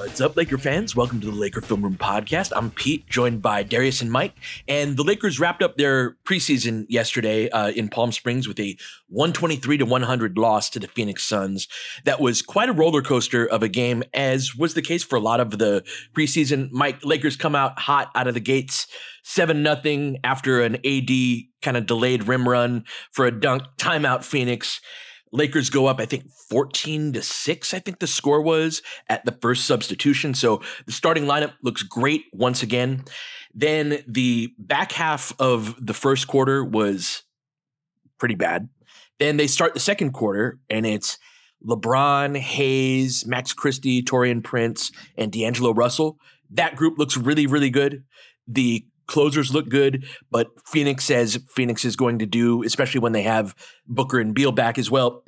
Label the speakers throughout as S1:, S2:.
S1: What's up, Laker fans? Welcome to the Laker Film Room Podcast. I'm Pete, joined by Darius and Mike. And the Lakers wrapped up their preseason yesterday uh, in Palm Springs with a 123 to 100 loss to the Phoenix Suns. That was quite a roller coaster of a game, as was the case for a lot of the preseason. Mike, Lakers come out hot out of the gates, seven nothing after an AD kind of delayed rim run for a dunk timeout. Phoenix. Lakers go up, I think 14 to 6, I think the score was at the first substitution. So the starting lineup looks great once again. Then the back half of the first quarter was pretty bad. Then they start the second quarter and it's LeBron, Hayes, Max Christie, Taurean Prince, and D'Angelo Russell. That group looks really, really good. The closers look good, but Phoenix says Phoenix is going to do, especially when they have Booker and Beal back as well,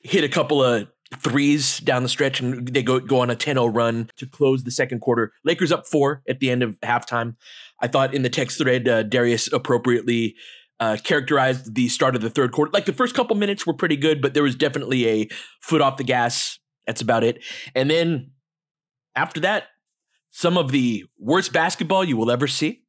S1: hit a couple of threes down the stretch and they go go on a 10-0 run to close the second quarter. Lakers up 4 at the end of halftime. I thought in the text thread uh, Darius appropriately uh, characterized the start of the third quarter. Like the first couple minutes were pretty good, but there was definitely a foot off the gas. That's about it. And then after that, some of the worst basketball you will ever see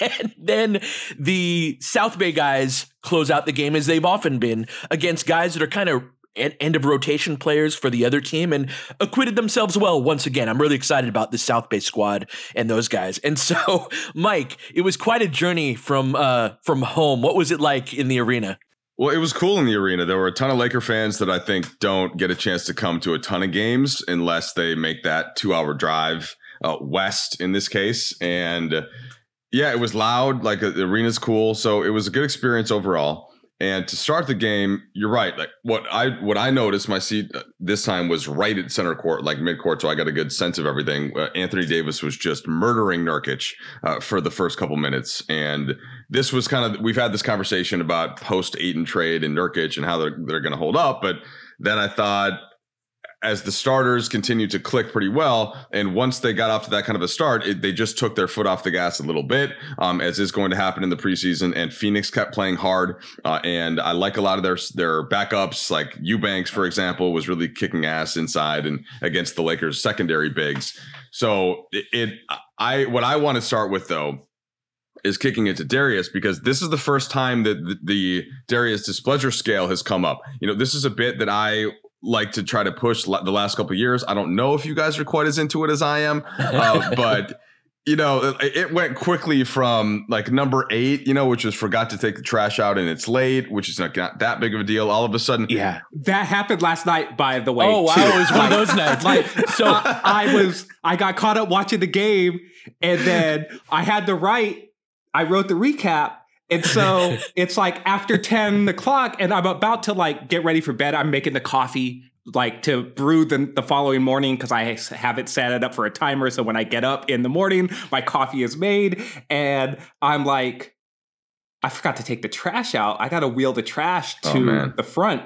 S1: and then the South Bay guys close out the game as they've often been against guys that are kind of end of rotation players for the other team and acquitted themselves well once again. I'm really excited about the South Bay squad and those guys. And so, Mike, it was quite a journey from uh from home. What was it like in the arena?
S2: Well, it was cool in the arena. There were a ton of Laker fans that I think don't get a chance to come to a ton of games unless they make that 2-hour drive uh, west in this case and yeah, it was loud. Like uh, the arena's cool, so it was a good experience overall. And to start the game, you're right. Like what I what I noticed, my seat uh, this time was right at center court, like mid court, so I got a good sense of everything. Uh, Anthony Davis was just murdering Nurkic uh, for the first couple minutes, and this was kind of we've had this conversation about post Ayton trade and Nurkic and how they're they're going to hold up, but then I thought as the starters continued to click pretty well, and once they got off to that kind of a start, it, they just took their foot off the gas a little bit, um, as is going to happen in the preseason. And Phoenix kept playing hard, uh, and I like a lot of their their backups, like Eubanks, for example, was really kicking ass inside and against the Lakers' secondary bigs. So it, it I what I want to start with though is kicking it to Darius because this is the first time that the, the, Darius displeasure scale has come up. You know, this is a bit that I like to try to push the last couple years. I don't know if you guys are quite as into it as I am, uh, but you know, it went quickly from like number eight, you know, which was forgot to take the trash out and it's late, which is not that big of a deal. All of a sudden,
S1: yeah,
S3: that happened last night. By the way,
S1: oh wow, too. it was one of those nights.
S3: Like, so I, I was, I got caught up watching the game, and then I had to write. I wrote the recap, and so it's like after 10 o'clock, and I'm about to like get ready for bed. I'm making the coffee like to brew the, the following morning because I have it set it up for a timer. So when I get up in the morning, my coffee is made, and I'm like, I forgot to take the trash out. I got to wheel the trash oh, to oh, the front.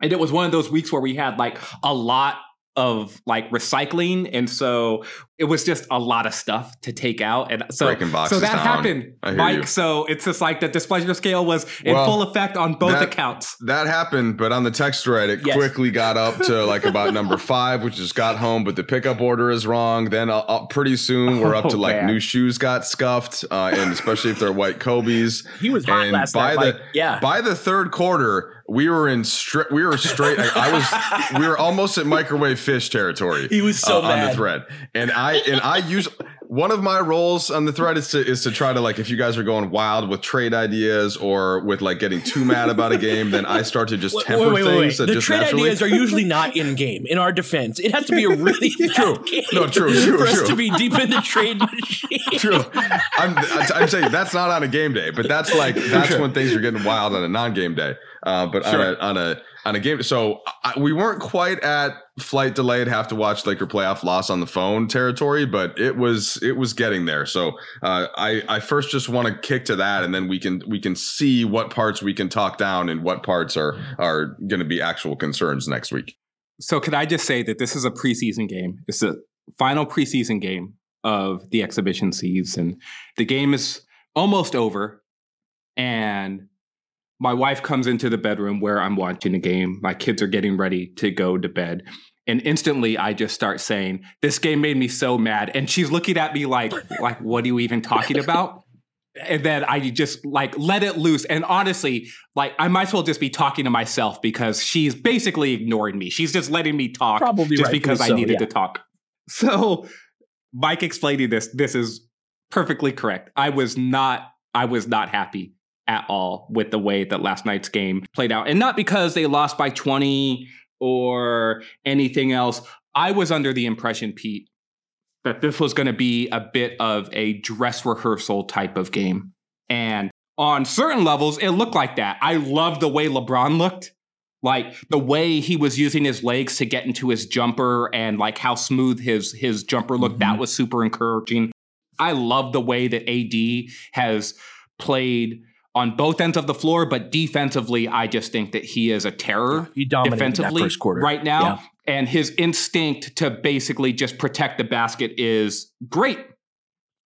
S3: And it was one of those weeks where we had like a lot of like recycling and so it was just a lot of stuff to take out and so so that
S2: down.
S3: happened mike
S2: you.
S3: so it's just like the displeasure scale was in
S2: Well,
S3: full effect on both
S2: that-
S3: accounts
S2: That happened, but on the text thread, it
S1: Yes.
S2: quickly got up to like about number five, which just got home, but the pickup order is wrong. Then uh, uh, pretty soon we're up to
S3: Oh,
S2: like
S3: man.
S2: new shoes got scuffed, uh, and especially if they're white Kobe's.
S1: He was hot
S2: And
S1: last
S2: by
S1: night.
S2: the
S1: yeah.
S2: by the third quarter, we were in straight. We were straight. I, I was. We were almost at microwave fish territory.
S1: He was so
S2: uh, on the thread, and I and I use one of my roles on the thread is to is to try to like if you guys are going wild with trade ideas or with like getting too mad about a game, then I start to just temper
S1: wait, wait, wait.
S2: things. that
S1: The
S2: just
S1: trade
S2: naturally-
S1: ideas are usually not in game. In our defense, it has to be a really
S2: True.
S1: game
S2: No, true, true,
S1: for us
S2: true.
S1: to be deep in the trade machine.
S2: True. I'm, I'm saying that's not on a game day, but that's like that's when things are getting wild on a non-game day. Uh, but on a on a on a game, so I, we weren't quite at flight delayed, have to watch Laker playoff loss on the phone territory, but it was it was getting there. So uh, I I first just want to kick to that, and then we can we can see what parts we can talk down and what parts are are going to be actual concerns next week.
S3: so can i just say that this is a preseason game it's the final preseason game of the exhibition season the game is almost over and my wife comes into the bedroom where i'm watching the game my kids are getting ready to go to bed and instantly i just start saying this game made me so mad and she's looking at me like like what are you even talking about and then I just like let it loose. And honestly, like I might as well just be talking to myself because she's basically ignoring me. She's just letting me talk
S1: Probably
S3: just
S1: rightfully
S3: because I
S1: so,
S3: needed
S1: yeah.
S3: to talk. So Mike explaining this, this is perfectly correct. I was not, I was not happy at all with the way that last night's game played out. And not because they lost by 20 or anything else. I was under the impression, Pete, that this was going to be a bit of a dress rehearsal type of game. And on certain levels, it looked like that. I loved the way LeBron looked. Like the way he was using his legs to get into his jumper and like how smooth his his jumper looked, that mm-hmm. was super encouraging. I love the way that AD has played on both ends of the floor, but defensively, I just think that he is a terror
S1: He dominated that
S3: defensively
S1: first quarter
S3: right now.
S1: Yeah.
S3: And his instinct to basically just protect the basket is great.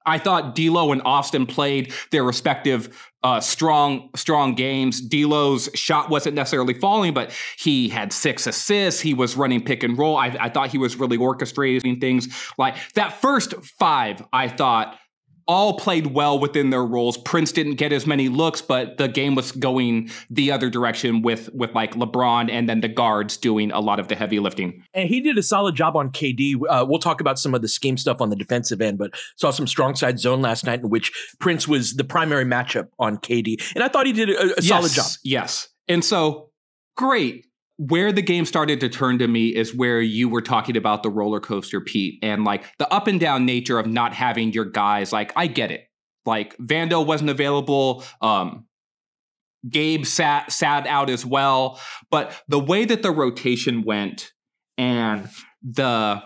S3: I thought D'Lo and Austin played their respective uh, strong, strong games. D'Lo's shot wasn't necessarily falling, but he had six assists. He was running pick and roll. I, I thought he was really orchestrating things. Like that first five, I thought all played well within their roles. Prince didn't get as many looks, but the game was going the other direction with with like LeBron and then the guards doing a lot of the heavy lifting.
S1: And he did a solid job on KD. Uh, we'll talk about some of the scheme stuff on the defensive end, but saw some strong side zone last night in which Prince was the primary matchup on KD. And I thought he did a, a solid
S3: Yes,
S1: job.
S3: Yes. And so great. Where the game started to turn to me is where you were talking about the roller coaster, Pete, and like the up and down nature of not having your guys. Like, I get it. Like Vando wasn't available. Um, Gabe sat sat out as well. But the way that the rotation went and the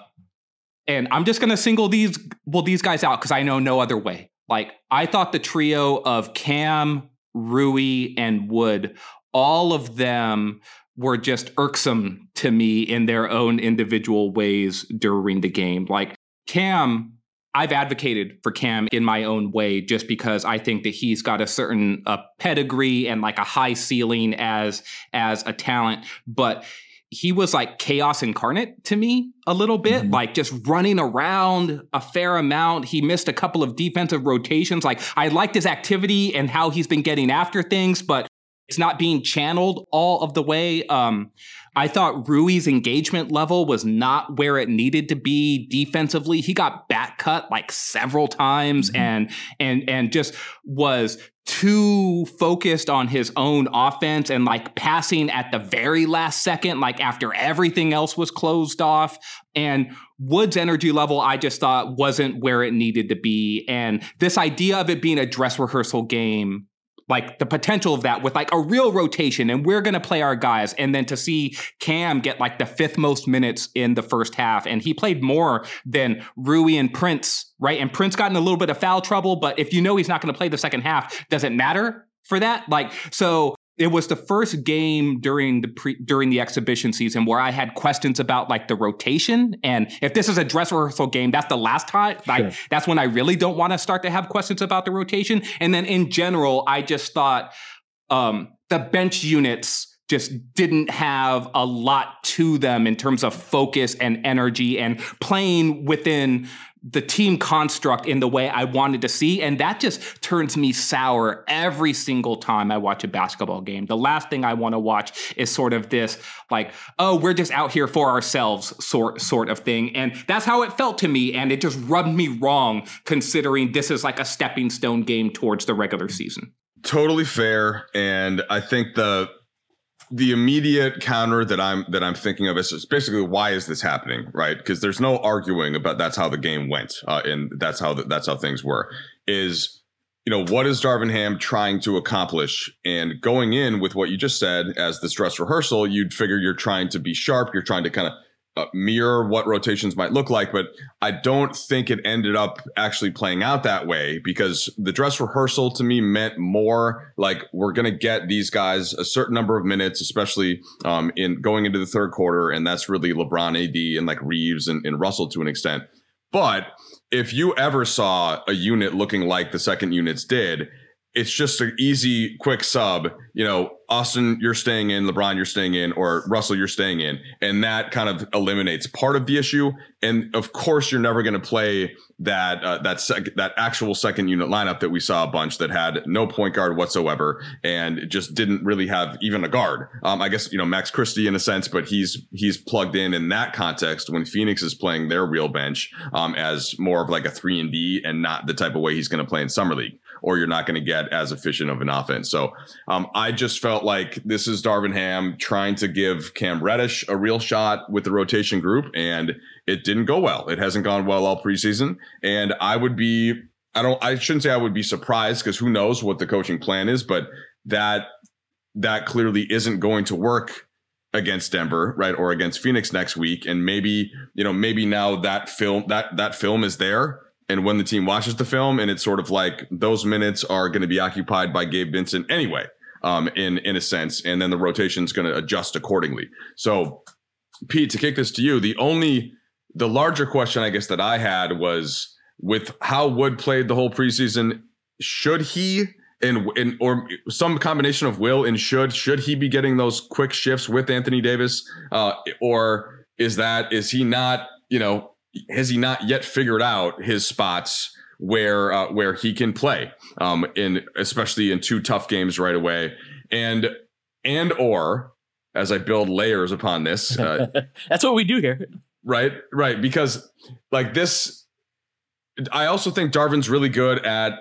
S3: and I'm just gonna single these well these guys out because I know no other way. Like I thought the trio of Cam, Rui, and Wood, all of them were just irksome to me in their own individual ways during the game. Like Cam, I've advocated for Cam in my own way just because I think that he's got a certain uh, pedigree and like a high ceiling as as a talent, but he was like chaos incarnate to me a little bit, like just running around a fair amount. He missed a couple of defensive rotations. Like I liked his activity and how he's been getting after things, but it's not being channeled all of the way. Um, I thought Rui's engagement level was not where it needed to be defensively. He got back cut like several times and and and just was too focused on his own offense and like passing at the very last second, like after everything else was closed off. And Wood's energy level, I just thought wasn't where it needed to be. And this idea of it being a dress rehearsal game like the potential of that with like a real rotation and we're going to play our guys and then to see Cam get like the fifth most minutes in the first half and he played more than Rui and Prince right? And Prince got in a little bit of foul trouble but if you know he's not going to play the second half does it matter for that? Like so it was the first game during the pre, during the exhibition season where I had questions about like the rotation and if this is a dress rehearsal game, that's the last time. Like that's when I really don't want to start to have questions about the rotation. And then in general, I just thought um, the bench units just didn't have a lot to them in terms of focus and energy and playing within the team construct in the way I wanted to see. And that just turns me sour every single time I watch a basketball game. The last thing I want to watch is sort of this like, oh, we're just out here for ourselves sort sort of thing. And that's how it felt to me. And it just rubbed me wrong considering this is like a stepping stone game towards the regular season.
S2: Totally fair. And I think the the immediate counter that I'm that I'm thinking of is basically why is this happening, right? Because there's no arguing about that's how the game went, uh, and that's how the, that's how things were. Is you know what is Darvin Ham trying to accomplish? And going in with what you just said as this dress rehearsal, you'd figure you're trying to be sharp. You're trying to kind of uh, mirror what rotations might look like, but I don't think it ended up actually playing out that way because the dress rehearsal to me meant more like we're going to get these guys a certain number of minutes, especially um, in going into the third quarter, and that's really LeBron, AD, and like Reeves and, and Russell to an extent. But if you ever saw a unit looking like the second units did, it's just an easy, quick sub. You know, Austin, you're staying in, LeBron, you're staying in, or Russell, you're staying in. And that kind of eliminates part of the issue. And of course, you're never going to play that uh, that sec- that actual second unit lineup that we saw a bunch that had no point guard whatsoever and just didn't really have even a guard. Um, I guess you know Max Christie in a sense, but he's he's plugged in in that context when Phoenix is playing their real bench um, as more of like a three and D and not the type of way he's going to play in summer league or you're not going to get as efficient of an offense. So um, I just felt like this is Darvin Ham trying to give Cam Reddish a real shot with the rotation group, and it didn't go well. It hasn't gone well all preseason, and I would be. I don't. I shouldn't say I would be surprised because who knows what the coaching plan is, but that that clearly isn't going to work against Denver, right, or against Phoenix next week. And maybe you know, maybe now that film that that film is there, and when the team watches the film and it's sort of like those minutes are going to be occupied by Gabe Vincent anyway um, in in a sense and then the rotation is going to adjust accordingly. So Pete to kick this to you the only the larger question I guess that I had was with how Wood played the whole preseason should he and, and or some combination of will and should should he be getting those quick shifts with Anthony Davis uh, or is that is he not you know has he not yet figured out his spots where uh, where he can play um, in especially in two tough games right away? And and or as I build layers upon this uh,
S1: that's what we do here.
S2: Right right because like this I also think Darvin's really good at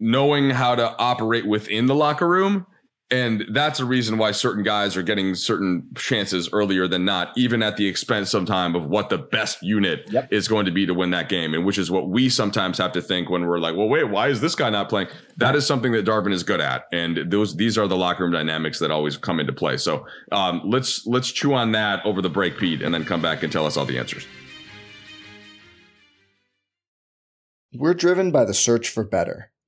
S2: knowing how to operate within the locker room and that's a reason why certain guys are getting certain chances earlier than not, even at the expense sometime of what the best unit yep. is going to be to win that game. And which is what we sometimes have to think when we're like, well, wait, why is this guy not playing? That is something that Darvin is good at. And those these are the locker room dynamics that always come into play. So um, let's let's chew on that over the break, Pete, and then come back and tell us all the answers.
S4: We're driven by the search for better.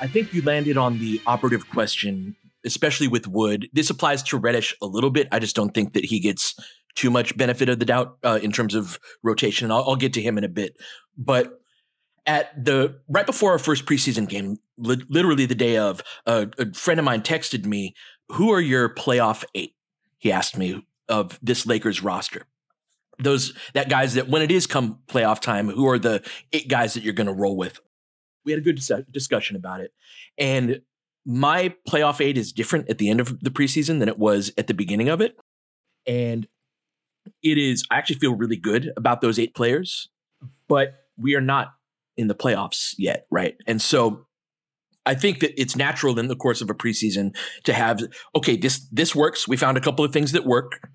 S1: I think you landed on the operative question, especially with Wood. This applies to Reddish a little bit. I just don't think that he gets too much benefit of the doubt uh, in terms of rotation. I'll, I'll, get to him in a bit. But at the right before our first preseason game, li- literally the day of, uh, a friend of mine texted me who are your playoff eight? He asked me of this Lakers roster. Those that guys that when it is come playoff time, who are the eight guys that you're going to roll with? We had a good discussion about it, and my playoff eight is different at the end of the preseason than it was at the beginning of it, and it is. I actually feel really good about those eight players, but we are not in the playoffs yet, right? And so I think that it's natural in the course of a preseason to have okay, this this works. We found a couple of things that work.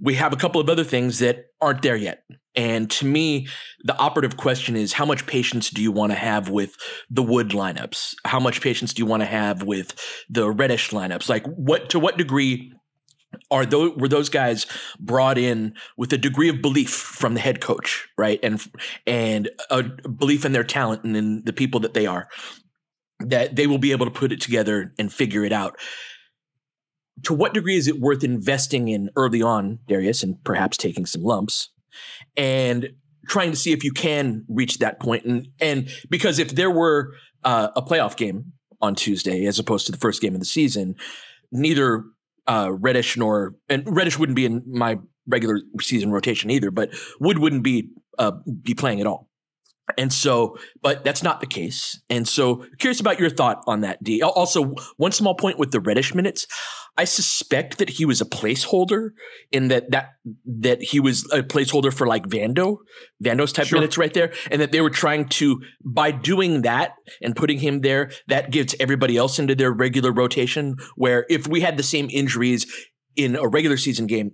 S1: We have a couple of other things that aren't there yet. And to me, the operative question is how much patience do you want to have with the wood lineups? How much patience do you want to have with the reddish lineups? Like what to what degree are those were those guys brought in with a degree of belief from the head coach, right? And and a belief in their talent and in the people that they are that they will be able to put it together and figure it out. To what degree is it worth investing in early on, Darius, and perhaps taking some lumps and trying to see if you can reach that point? And and because if there were uh, a playoff game on Tuesday as opposed to the first game of the season, neither uh, Reddish nor and Reddish wouldn't be in my regular season rotation either, but Wood wouldn't be uh, be playing at all. And so, but that's not the case. And so, curious about your thought on that, D. Also, one small point with the Reddish minutes. I suspect that he was a placeholder in that that that he was a placeholder for like Vando, Vando's type sure. minutes right there, and that they were trying to by doing that and putting him there, that gives everybody else into their regular rotation. Where if we had the same injuries in a regular season game,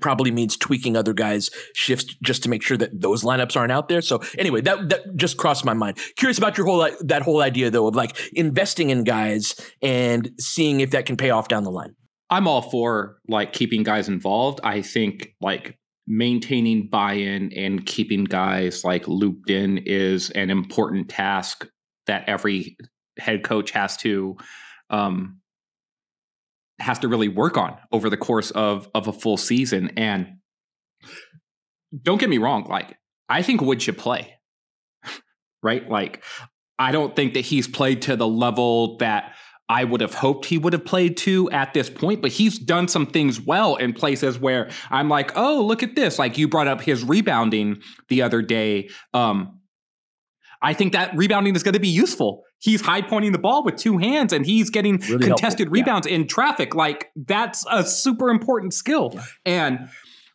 S1: probably means tweaking other guys' shifts just to make sure that those lineups aren't out there. So anyway, that that just crossed my mind. Curious about your whole that whole idea though of like investing in guys and seeing if that can pay off down the line.
S3: I'm all for like keeping guys involved. I think like maintaining buy-in and keeping guys like looped in is an important task that every head coach has to um, has to really work on over the course of of a full season. And don't get me wrong, like I think Wood should play. right? Like I don't think that he's played to the level that I would have hoped he would have played to at this point, but he's done some things well in places where I'm like, oh, look at this. Like you brought up his rebounding the other day. Um, I think that rebounding is going to be useful he's high pointing the ball with two hands and he's getting really contested helpful. rebounds yeah. in traffic. Like that's a super important skill. Yeah. And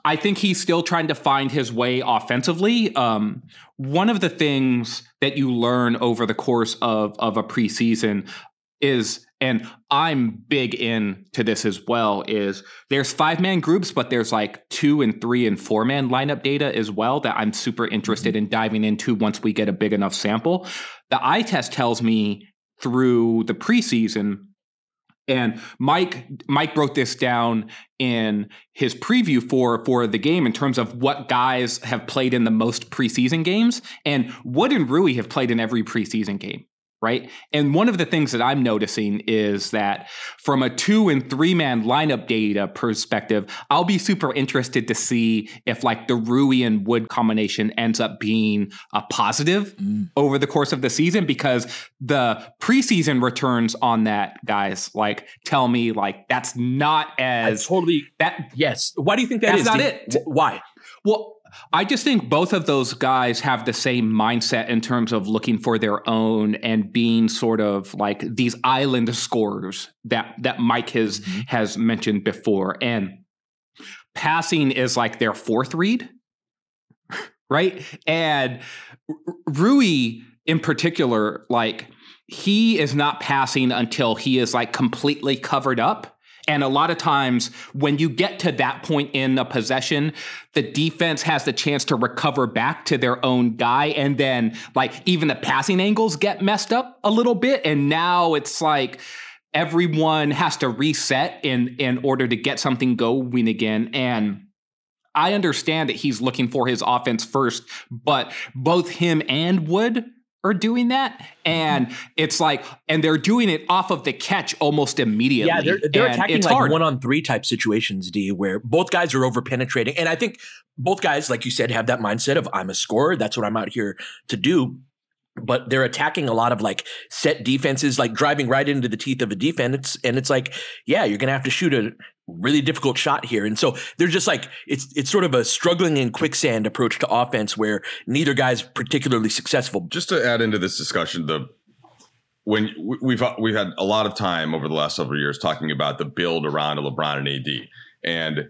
S3: I think he's still trying to find his way offensively. Um, one of the things that you learn over the course of of a preseason is and I'm big into this as well is there's five man groups but there's like two and three and four man lineup data as well that I'm super interested mm-hmm. in diving into once we get a big enough sample the eye test tells me through the preseason and Mike Mike wrote this down in his preview for for the game in terms of what guys have played in the most preseason games and Wood and Rui have played in every preseason game right? And one of the things that I'm noticing is that from a two and three man lineup data perspective, I'll be super interested to see if like the Rui and Wood combination ends up being a positive mm. over the course of the season because the preseason returns on that, guys, like tell me like that's not as
S1: I totally that yes. Why do you think that
S3: that's
S1: is?
S3: not it.
S1: Why?
S3: Well, I just think both of those guys have the same mindset in terms of looking for their own and being sort of like these island scorers that that Mike has mm-hmm. has mentioned before. And passing is like their fourth read, right? And Rui in particular, like he is not passing until he is like completely covered up and a lot of times, when you get to that point in a possession, the defense has the chance to recover back to their own guy. And then, like, even the passing angles get messed up a little bit. And now it's like everyone has to reset in, in order to get something going again. And I understand that he's looking for his offense first, but both him and Wood are doing that and it's like and they're doing it off of the catch almost immediately
S1: yeah they're, they're attacking like hard. one-on-three type situations d where both guys are over penetrating and i think both guys like you said have that mindset of i'm a scorer that's what i'm out here to do but they're attacking a lot of like set defenses, like driving right into the teeth of a defense. And it's like, yeah, you're to have to shoot a really difficult shot here. And so they're just like, it's, it's sort of a struggling in quicksand approach to offense where neither guy's particularly successful.
S2: Just to add into this discussion, the, when we've we've had a lot of time over the last several years talking about the build around LeBron and AD, and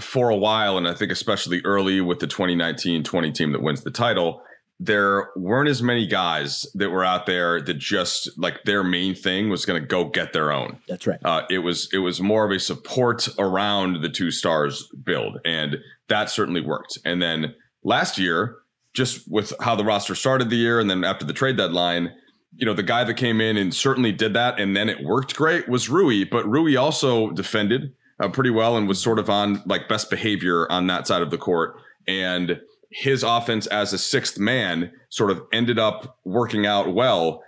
S2: for a while, and I think especially early with the 2019-20 team that wins the title, there weren't as many guys that were out there that just like their main thing was going to go get their own.
S1: That's right.
S2: Uh, it was it was more of a support around the two stars build, and that certainly worked. And then last year, just with how the roster started the year, and then after the trade deadline, you know, the guy that came in and certainly did that, and then it worked great was Rui. But Rui also defended uh, pretty well and was sort of on like best behavior on that side of the court, and his offense as a sixth man sort of ended up working out well.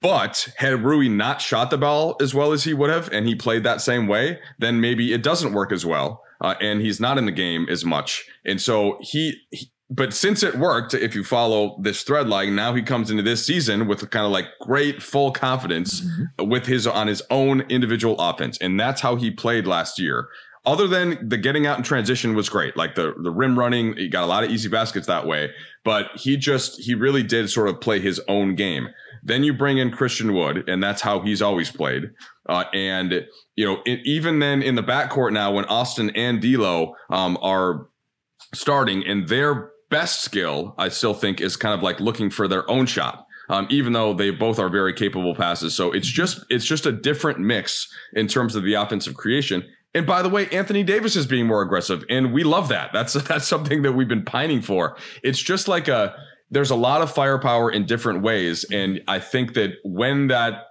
S2: But had Rui not shot the ball as well as he would have, and he played that same way, then maybe it doesn't work as well. Uh, and he's not in the game as much. And so he, he, but since it worked, if you follow this thread line, now he comes into this season with kind of like great full confidence mm-hmm. with his on his own individual offense. And that's how he played last year other than the getting out in transition was great. Like the the rim running, he got a lot of easy baskets that way. But he just he really did sort of play his own game. Then you bring in Christian Wood, and that's how he's always played. Uh, and you know, it, even then in the backcourt now, when Austin and D'Lo um, are starting, and their best skill, I still think, is kind of like looking for their own shot. Um, even though they both are very capable passes. So it's just it's just a different mix in terms of the offensive creation. And by the way, Anthony Davis is being more aggressive, and we love that. That's that's something that we've been pining for. It's just like a there's a lot of firepower in different ways, and I think that when that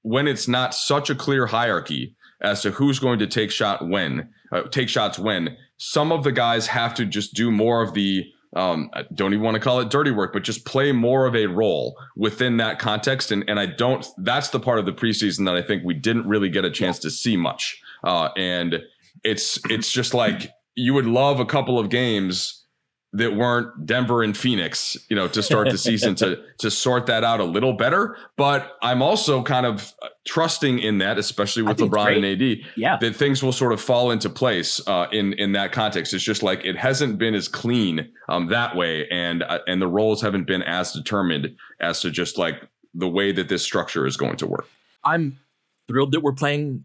S2: when it's not such a clear hierarchy as to who's going to take shot when uh, take shots when some of the guys have to just do more of the um, I don't even want to call it dirty work, but just play more of a role within that context. And and I don't. That's the part of the preseason that I think we didn't really get a chance to see much. Uh, and it's it's just like you would love a couple of games that weren't Denver and Phoenix, you know, to start the season to to sort that out a little better. But I'm also kind of trusting in that, especially with LeBron and AD,
S1: yeah.
S2: that things will sort of fall into place uh, in in that context. It's just like it hasn't been as clean um, that way, and uh, and the roles haven't been as determined as to just like the way that this structure is going to work.
S1: I'm thrilled that we're playing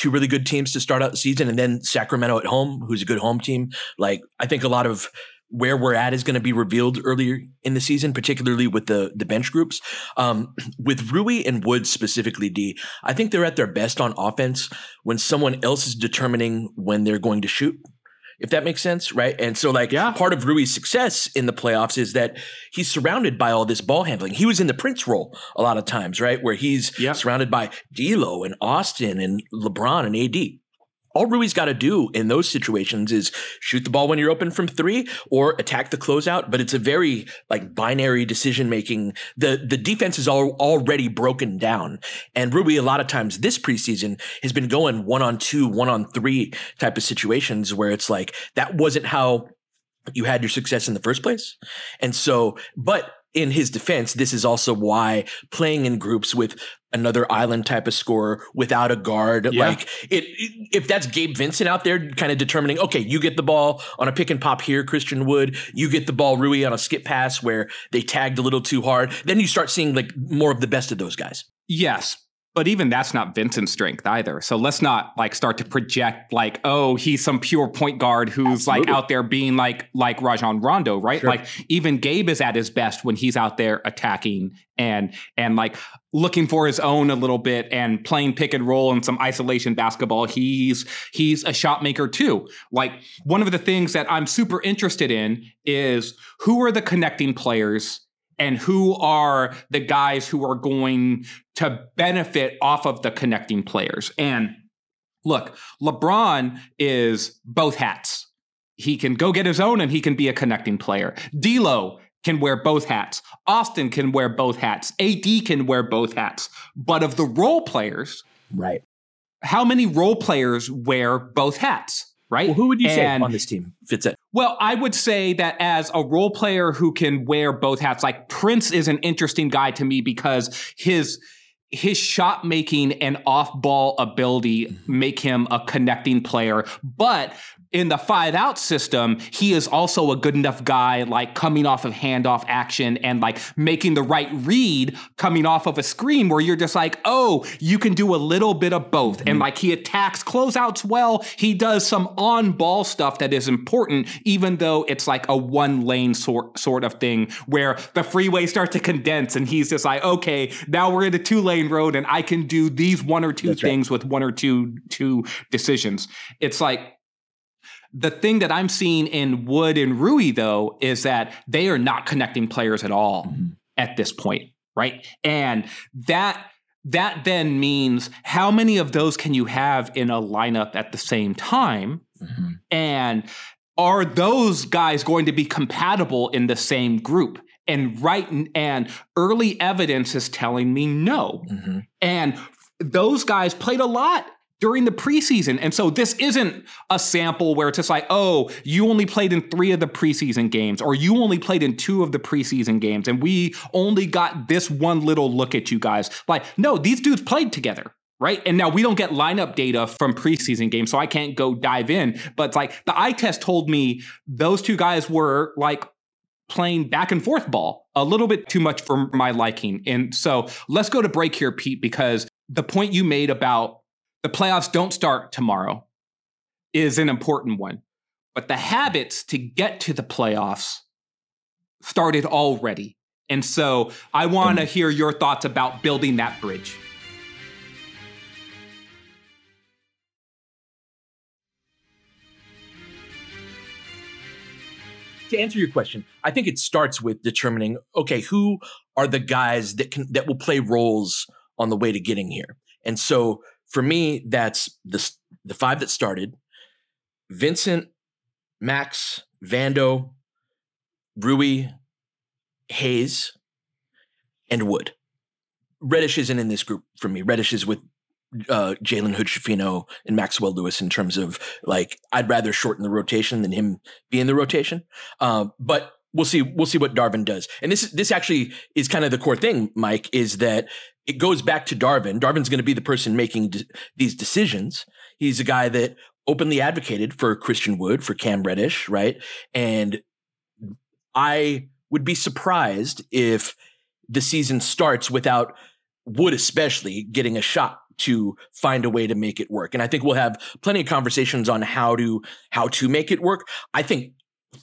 S1: two really good teams to start out the season, and then Sacramento at home, who's a good home team. Like I think a lot of where we're at is going to be revealed earlier in the season, particularly with the the bench groups. Um, with Rui and Woods specifically, D, I think they're at their best on offense when someone else is determining when they're going to shoot if that makes sense, right? And so, like, yeah. part of Rui's success in the playoffs is that he's surrounded by all this ball handling. He was in the Prince role a lot of times, right? Where he's yeah. surrounded by D'Lo and Austin and LeBron and AD all Rui's got to do in those situations is shoot the ball when you're open from three or attack the closeout. But it's a very like binary decision making. The the defense is all, already broken down. And Rui, a lot of times this preseason has been going one on two, one on three type of situations where it's like that wasn't how you had your success in the first place. And so, but in his defense, this is also why playing in groups with another island type of scorer without a guard, yeah. like it, if that's Gabe Vincent out there kind of determining, okay, you get the ball on a pick and pop here, Christian Wood, you get the ball Rui on a skip pass where they tagged a little too hard, then you start seeing like more of the best of those guys.
S3: Yes, but even that's not Vincent's strength either. So let's not like start to project like, oh, he's some pure point guard who's Absolutely. like out there being like like Rajon Rondo, right? Sure. Like even Gabe is at his best when he's out there attacking and and like looking for his own a little bit and playing pick and roll and some isolation basketball. He's he's a shot maker too. Like one of the things that I'm super interested in is who are the connecting players and who are the guys who are going to benefit off of the connecting players. And look, LeBron is both hats. He can go get his own and he can be a connecting player. D'Lo can wear both hats. Austin can wear both hats. AD can wear both hats. But of the role players,
S1: right?
S3: How many role players wear both hats? Right?
S1: Well, who would you say on this team fits it?
S3: Well, I would say that as a role player who can wear both hats, like Prince is an interesting guy to me because his his shot making and off ball ability mm-hmm. make him a connecting player. But in the five out system, he is also a good enough guy, like coming off of handoff action and like making the right read coming off of a screen where you're just like, oh, you can do a little bit of both. And mm-hmm. like he attacks closeouts well. He does some on ball stuff that is important, even though it's like a one lane sort sort of thing where the freeway starts to condense and he's just like, okay, now we're in a two lane road and I can do these one or two
S1: That's right.
S3: things with one or two two decisions. It's like the thing that I'm seeing in Wood and Rui though is that they are not connecting players at all
S1: Mm-hmm.
S3: at this point, right? And that that then means how many of those can you have in a lineup at the same time?
S1: Mm-hmm.
S3: And are those guys going to be compatible in the same group? And right and early evidence is telling me no.
S1: Mm-hmm.
S3: And those guys played a lot during the preseason. And so this isn't a sample where it's just like, oh, you only played in three of the preseason games, or you only played in two of the preseason games, and we only got this one little look at you guys. Like, no, these dudes played together. Right. And now we don't get lineup data from preseason games, so I can't go dive in. But like the eye test told me those two guys were like playing back and forth ball a little bit too much for my liking. And so let's go to break here, Pete, because the point you made about the playoffs don't start tomorrow is an important one. But the habits to get to the playoffs started already. And so I want to mm. hear your thoughts about building that bridge.
S1: to answer your question, I think it starts with determining okay, who are the guys that can that will play roles on the way to getting here. And so for me, that's the the five that started: Vincent, Max, Vando, Rui, Hayes, and Wood. Reddish isn't in this group for me. Reddish is with uh, Jalen Hood Schifino and Maxwell Lewis in terms of like I'd rather shorten the rotation than him be in the rotation. Uh, but we'll see. We'll see what Darvin does. And this this actually is kind of the core thing, Mike, is that it goes back to Darvin. Darvin's going to be the person making de- these decisions. He's a guy that openly advocated for Christian Wood, for Cam Reddish, right? And I would be surprised if the season starts without Wood, especially, getting a shot to find a way to make it work. And I think we'll have plenty of conversations on how to how to make it work. I think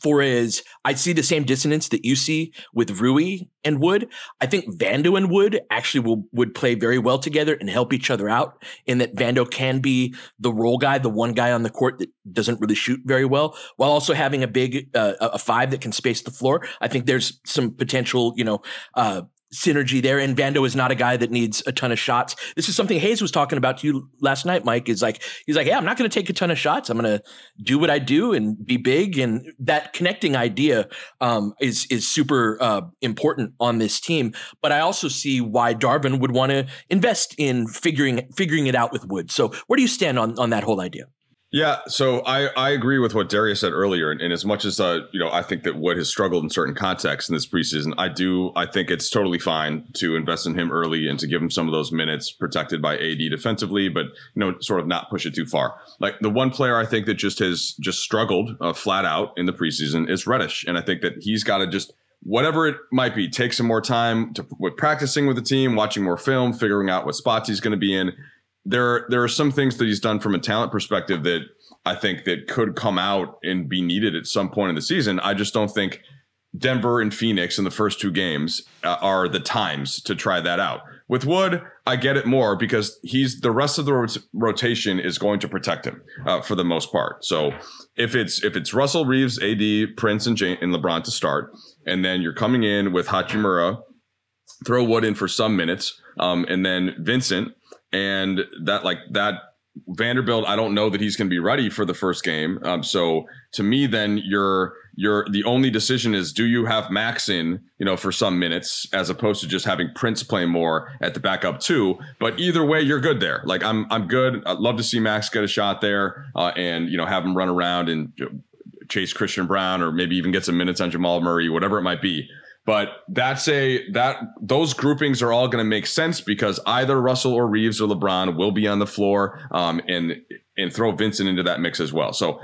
S1: for as I see the same dissonance that you see with Rui and Wood, I think Vando and Wood actually will would play very well together and help each other out. In that Vando can be the role guy, the one guy on the court that doesn't really shoot very well, while also having a big uh, a five that can space the floor. I think there's some potential, you know, uh, synergy there. And Vando is not a guy that needs a ton of shots. This is something Hayes was talking about to you last night, Mike. Is like he's like, yeah, I'm not going to take a ton of shots. I'm going to do what I do and be big. And that connecting idea um, is is super uh, important on this team. But I also see why Darvin would want to invest in figuring figuring it out with Wood. So where do you stand on on that whole idea?
S2: Yeah, so I, I agree with what Darius said earlier, and, and as much as uh, you know, I think that Wood has struggled in certain contexts in this preseason. I do, I think it's totally fine to invest in him early and to give him some of those minutes protected by AD defensively, but you know, sort of not push it too far. Like the one player I think that just has just struggled uh, flat out in the preseason is Reddish, and I think that he's got to just whatever it might be, take some more time to with practicing with the team, watching more film, figuring out what spots he's going to be in there there are some things that he's done from a talent perspective that I think that could come out and be needed at some point in the season. I just don't think Denver and Phoenix in the first two games uh, are the times to try that out. With Wood, I get it more because he's the rest of the rot- rotation is going to protect him uh, for the most part. So if it's if it's Russell Reeves, AD, Prince, and, and LeBron to start, and then you're coming in with Hachimura, throw Wood in for some minutes, um, and then Vincent, and that like that Vanderbilt, I don't know that he's going to be ready for the first game. Um, so to me, then you're you're the only decision is do you have Max in, you know, for some minutes as opposed to just having Prince play more at the backup too. But either way, you're good there. Like I'm I'm good. I'd love to see Max get a shot there uh, and you know have him run around and chase Christian Braun or maybe even get some minutes on Jamal Murray, whatever it might be. But that's a that those groupings are all going to make sense because either Russell or Reeves or LeBron will be on the floor um, and and throw Vincent into that mix as well. So,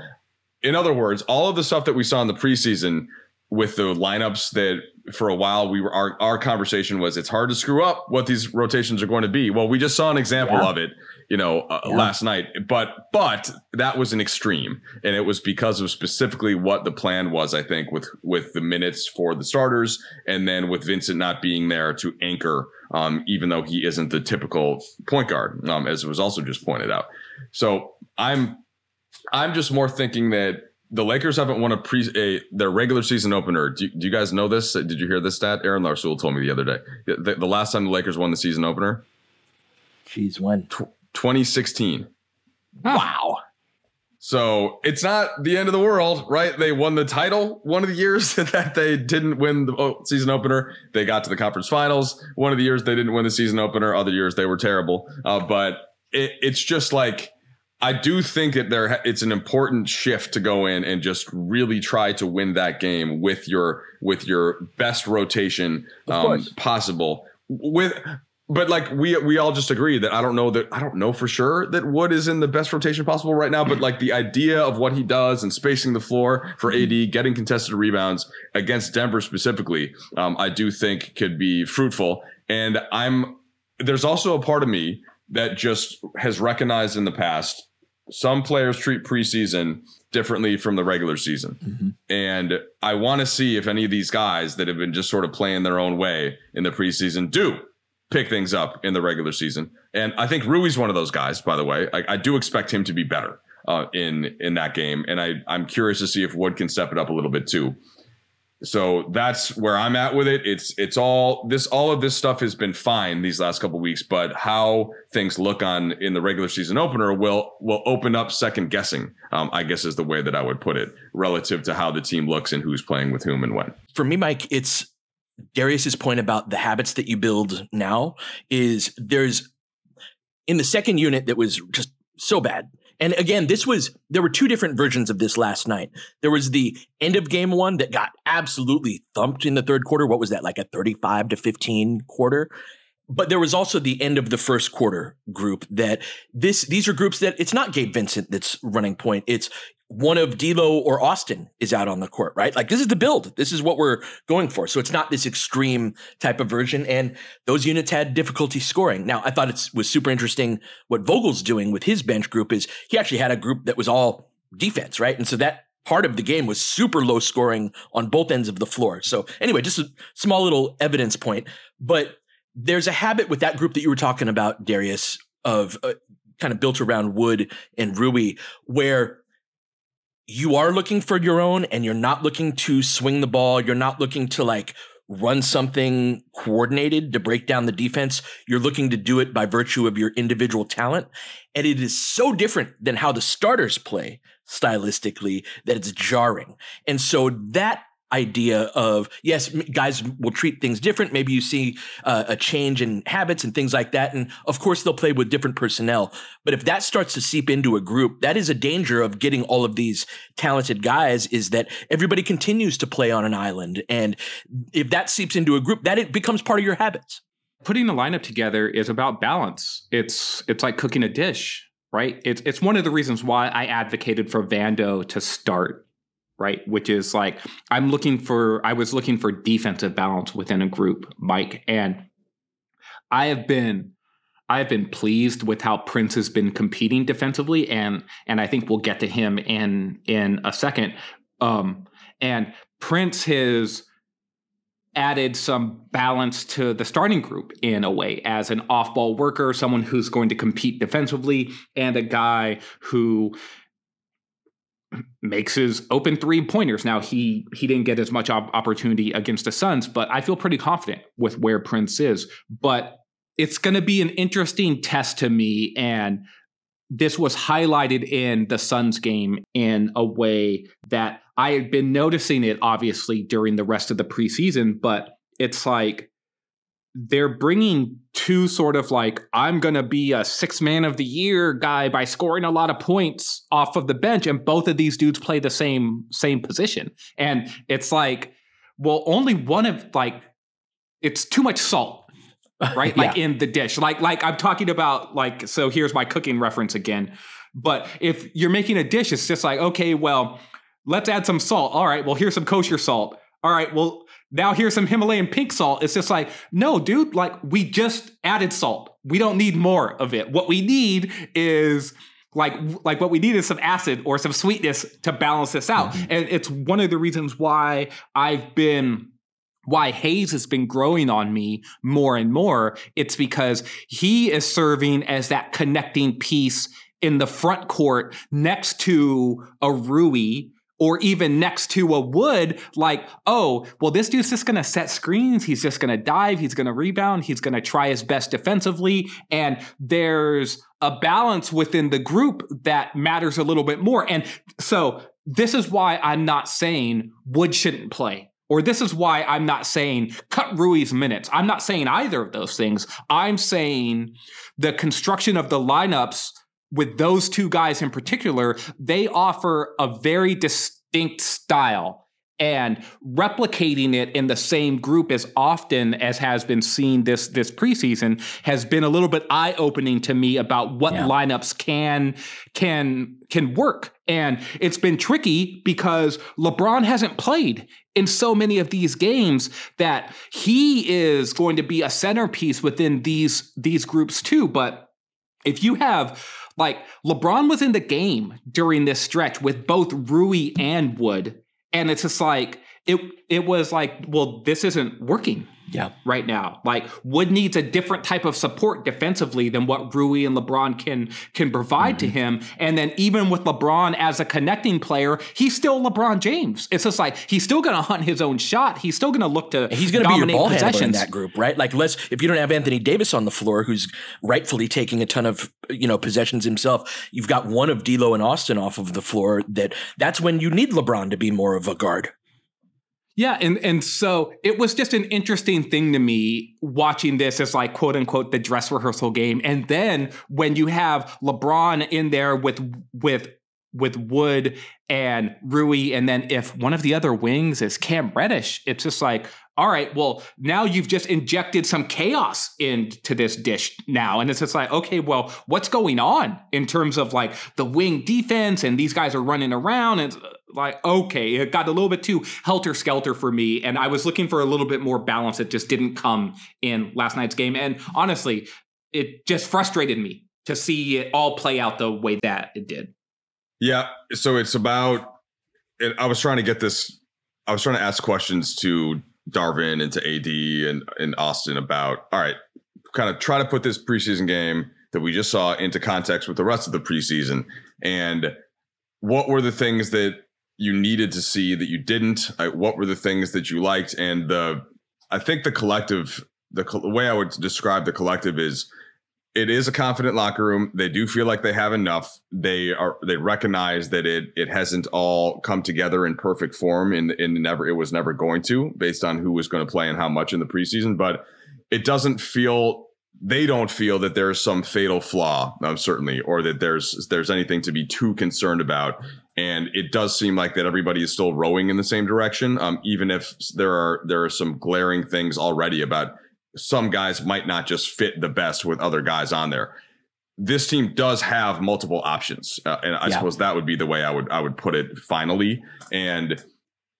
S2: in other words, all of the stuff that we saw in the preseason with the lineups that for a while we were our, our conversation was it's hard to screw up what these rotations are going to be. Well, we just saw an example yeah. of it you know, uh, yeah. last night. But but that was an extreme, and it was because of specifically what the plan was. I think with with the minutes for the starters, and then with Vincent not being there to anchor, um, even though he isn't the typical point guard, um, as was also just pointed out. So I'm I'm just more thinking that the Lakers haven't won a pre a, their regular season opener. Do, do, you guys know this? Did you hear this stat? Aaron Larsoul told me the other day. The, the, last time the Lakers won the season opener.
S1: Jeez, when?
S2: 2016.
S1: Wow.
S2: So it's not the end of the world, right? They won the title one of the years that they didn't win the oh, season opener. They got to the conference finals. One of the years they didn't win the season opener. Other years they were terrible. Uh, but it, it's just like I do think that there it's an important shift to go in and just really try to win that game with your with your best rotation um, possible. With but like we we all just agree that I don't know that I don't know for sure that Wood is in the best rotation possible right now, but like the idea of what he does and spacing the floor for AD, getting contested rebounds against Denver specifically, um, I do think could be fruitful. And I'm there's also a part of me that just has recognized in the past some players treat preseason differently from the regular season. Mm-hmm. And I want to see if any of these guys that have been just sort of playing their own way in the preseason do pick things up in the regular season. And I think Rui's one of those guys, by the way. I, I do expect him to be better uh, in in that game, and I I'm curious to see if Wood can step it up a little bit too. So that's where I'm at with it. It's it's all this all of this stuff has been fine these last couple weeks, but how things look on in the regular season opener will will open up second guessing. Um, I guess is the way that I would put it relative to how the team looks and who's playing with whom and when.
S1: For me, Mike, it's Darius's point about the habits that you build now is there's in the second unit that was just so bad. And again, this was there were two different versions of this last night. There was the end of game one that got absolutely thumped in the third quarter. What was that like a 35 to 15 quarter? But there was also the end of the first quarter group that this these are groups that it's not Gabe Vincent that's running point. It's one of D'Lo or Austin is out on the court, right? Like this is the build. This is what we're going for. So it's not this extreme type of version. And those units had difficulty scoring. Now I thought it was super interesting what Vogel's doing with his bench group is he actually had a group that was all defense, right? And so that part of the game was super low scoring on both ends of the floor. So anyway, just a small little evidence point. But there's a habit with that group that you were talking about, Darius, of uh, kind of built around Wood and Rui, where you are looking for your own and you're not looking to swing the ball. You're not looking to like run something coordinated to break down the defense. You're looking to do it by virtue of your individual talent. And it is so different than how the starters play stylistically that it's jarring. And so that idea of yes guys will treat things different. Maybe you see uh, a change in habits and things like that and of course they'll play with different personnel. But if that starts to seep into a group that is a danger of getting all of these talented guys is that everybody continues to play on an island. And if that seeps into a group that it becomes part of your habits.
S3: Putting the lineup together is about balance. It's it's like cooking a dish right? It's it's one of the reasons why I advocated for Vando to start right? Which is like I'm looking for I was looking for defensive balance within a group, Mike, and I have been I have been pleased with how Prince has been competing defensively, and and I think we'll get to him in in a second. Um, and Prince has added some balance to the starting group in a way as an off-ball worker, someone who's going to compete defensively, and a guy who makes his open three pointers. Now he he didn't get as much op- opportunity against the Suns, but I feel pretty confident with where Prince is. But it's going to be an interesting test to me, and this was highlighted in the Suns game in a way that I had been noticing it obviously during the rest of the preseason, but it's like they're bringing two sort of like I'm going to be a six man of the year guy by scoring a lot of points off of the bench and both of these dudes play the same same position. And it's like well only one of like it's too much salt right? Like yeah. in the dish. Like like I'm talking about like so here's my cooking reference again. But if you're making a dish, it's just like, okay, well, let's add some salt. All right, well, here's some kosher salt. All right, well, now here's some Himalayan pink salt. It's just like, no, dude, like we just added salt. We don't need more of it. What we need is like like what we need is some acid or some sweetness to balance this out. Mm-hmm. And it's one of the reasons why I've been why Hayes has been growing on me more and more. It's because he is serving as that connecting piece in the front court next to a Rui or even next to a wood, like, oh, well, this dude's just going to set screens. He's just going to dive. He's going to rebound. He's going to try his best defensively. And there's a balance within the group that matters a little bit more. And so this is why I'm not saying Wood shouldn't play. Or this is why I'm not saying cut Rui's minutes. I'm not saying either of those things. I'm saying the construction of the lineups with those two guys in particular, they offer a very distinct style and replicating it in the same group as often as has been seen this this preseason has been a little bit eye opening to me about what yeah. lineups can can can work and it's been tricky because LeBron hasn't played in so many of these games that he is going to be a centerpiece within these these groups too but if you have like LeBron was in the game during this stretch with both Rui and Wood, and it's just like it it was like, well, this isn't working
S1: yeah.
S3: right now. Like Wood needs a different type of support defensively than what Rui and LeBron can can provide mm-hmm. to him. And then even with LeBron as a connecting player, he's still LeBron James. It's just like he's still going to hunt his own shot. He's still going to look to
S1: he's going to be your ball handler in that group, right? Like let's if you don't have Anthony Davis on the floor, who's rightfully taking a ton of you know possessions himself, you've got one of D'Lo and Austin off of the floor. That that's when you need LeBron to be more of a guard.
S3: Yeah, and and so it was just an interesting thing to me watching this as like quote unquote the dress rehearsal game, and then when you have LeBron in there with with with Wood and Rui, and then if one of the other wings is Cam Reddish, it's just like, all right, well, now you've just injected some chaos into this dish now. And it's just like, okay, well, what's going on in terms of like the wing defense and these guys are running around and uh, like, okay, it got a little bit too helter skelter for me. And I was looking for a little bit more balance that just didn't come in last night's game. And honestly, it just frustrated me to see it all play out the way that it did.
S2: Yeah. So it's about, I was trying to get this, I was trying to ask questions to Darvin and to AD and, and Austin about, all right, kind of try to put this preseason game that we just saw into context with the rest of the preseason. And what were the things that you needed to see that you didn't? Uh, what were the things that you liked? And the, I think the collective, the, the way I would describe the collective is it is a confident locker room. They do feel like they have enough. They are they recognize that it it hasn't all come together in perfect form and in never it was never going to based on who was going to play and how much in the preseason. But it doesn't feel they don't feel that there's some fatal flaw, um, certainly, or that there's there's anything to be too concerned about. And it does seem like that everybody is still rowing in the same direction, um, even if there are there are some glaring things already about some guys might not just fit the best with other guys on there. This team does have multiple options, uh, and I yeah. suppose that would be the way I would I would put it. Finally, and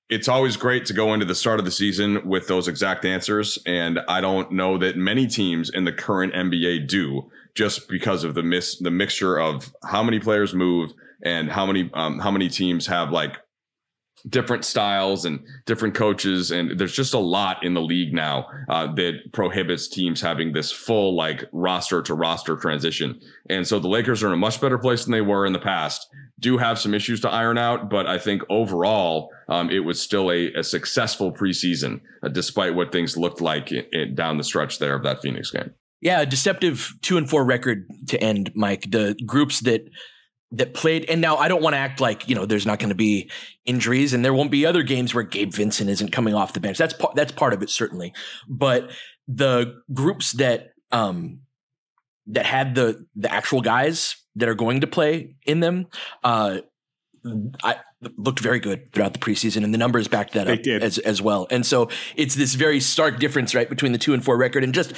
S2: it's always great to go into the start of the season with those exact answers, and I don't know that many teams in the current NBA do, just because of the miss the mixture of how many players move and how many um, how many teams have like different styles and different coaches and there's just a lot in the league now uh, that prohibits teams having this full like roster to roster transition. And so the lakers are in a much better place than they were in the past. Do have some issues to iron out but i think overall um, it was still a, a successful preseason uh, despite what things looked like it, it, down the stretch there of that phoenix game.
S1: Yeah, deceptive two and four record to end, Mike. The groups that that played, and now I don't want to act like you know there's not going to be injuries, and there won't be other games where Gabe Vincent isn't coming off the bench. That's part that's part of it certainly, but the groups that um that had the the actual guys that are going to play in them, uh, I looked very good throughout the preseason, and the numbers backed that
S3: They
S1: up
S3: did.
S1: as as well. And so it's this very stark difference, right, between the two and four record. And just,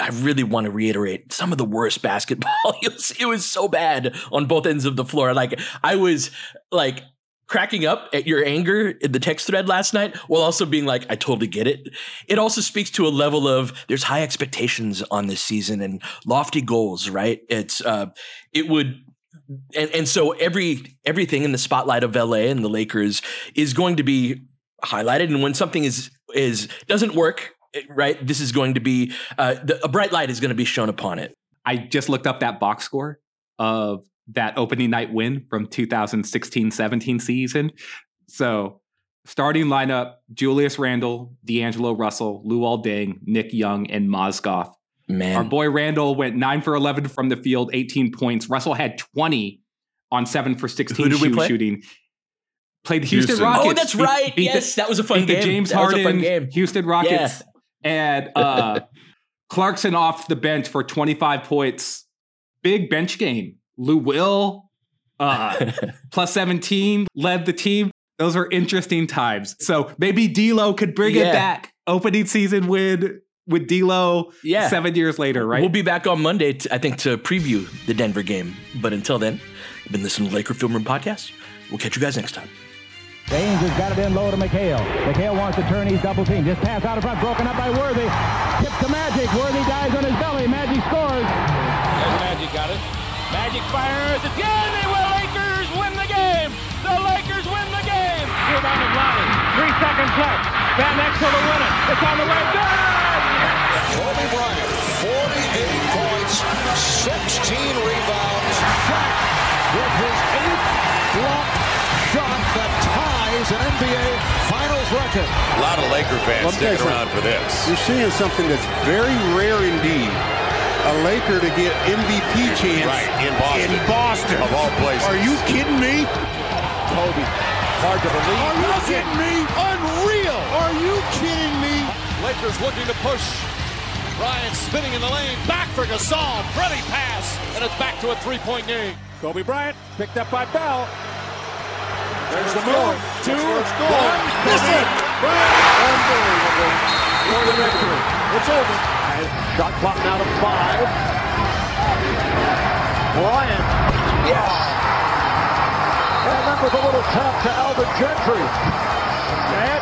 S1: I really want to reiterate some of the worst basketball. it, was, it was so bad on both ends of the floor. Like I was like cracking up at your anger in the text thread last night while also being like i totally get it it also speaks to a level of there's high expectations on this season and lofty goals right it's uh it would and, and so every everything in the spotlight of LA and the Lakers is going to be highlighted. And when something is is doesn't work, right, this is going to be uh, the, a bright light is going to be shown upon it.
S3: I just looked up that box score of that opening night win from 2016-17 season. So starting lineup: Julius Randle, D'Angelo Russell, Luol Deng, Nick Young, and Mozgov.
S1: Man,
S3: Our boy Randle went nine for 11 from the field, 18 points. Russell had 20 on seven for 16
S1: Who did we play?
S3: shooting. Played the Houston,
S2: Houston.
S3: Rockets.
S1: oh, that's right.
S3: beat the-
S1: yes, that was a fun
S3: beat
S1: game.
S3: the James
S1: that was a fun
S3: Harden,
S1: game.
S3: Houston Rockets, and uh, Clarkson off the bench for 25 points. Big bench game. Lou Will, uh, plus 17, led the team. Those are interesting times. So maybe D'Lo could bring
S1: Yeah.
S3: it back. Opening season win with D'Lo
S1: Yeah.
S3: seven years later, right?
S1: We'll be back on Monday, I think, to preview the Denver game. But until then, you've been listening to the Laker Film Room Podcast. We'll catch you guys next time.
S5: James has got it in low to McHale. McHale wants to turn. He's double teamed. Just pass out in front, broken up by Worthy. Tip to Magic. Worthy dies on his belly. Magic scores.
S6: There's Magic got it. Magic fires. It's good. They will. Lakers win the game. The Lakers win the game. Rebound is Lonnie. Three seconds left. Van Exel to win it. It's on the way. Good.
S7: Kobe Bryant, 48 points, 16 rebounds, Shaq with his eighth block shot that ties an NBA Finals record.
S8: A lot of Laker fans
S9: tell you
S8: sticking around for this.
S9: You're seeing something that's very rare indeed. A Laker to get MVP chance
S8: Right, in Boston.
S9: in Boston.
S8: Of all places.
S9: Are you kidding me?
S7: Kobe, hard to believe.
S9: Are you kidding me? Unreal. Are you kidding me?
S7: Lakers looking to push. Bryant spinning in the lane, back for Gasol, pretty pass, and it's back to a three-point game.
S6: Kobe Bryant picked up by Bell.
S7: There's the move. Two, one, miss it.
S9: Unbelievable. For the victory. It's over.
S7: Shot clock now to five. Bryant, yes. And that was a little tap to Alvin Gentry.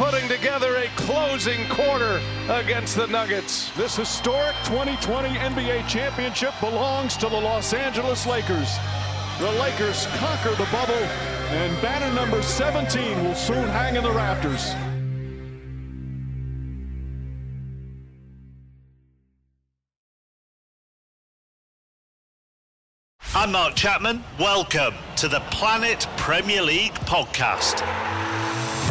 S10: putting together a closing quarter against the Nuggets.
S6: This historic 2020 NBA championship belongs to the Los Angeles Lakers. The Lakers conquer the bubble, and banner number 17 will soon hang in the rafters.
S11: I'm Mark Chapman. Welcome to the Planet Premier League podcast.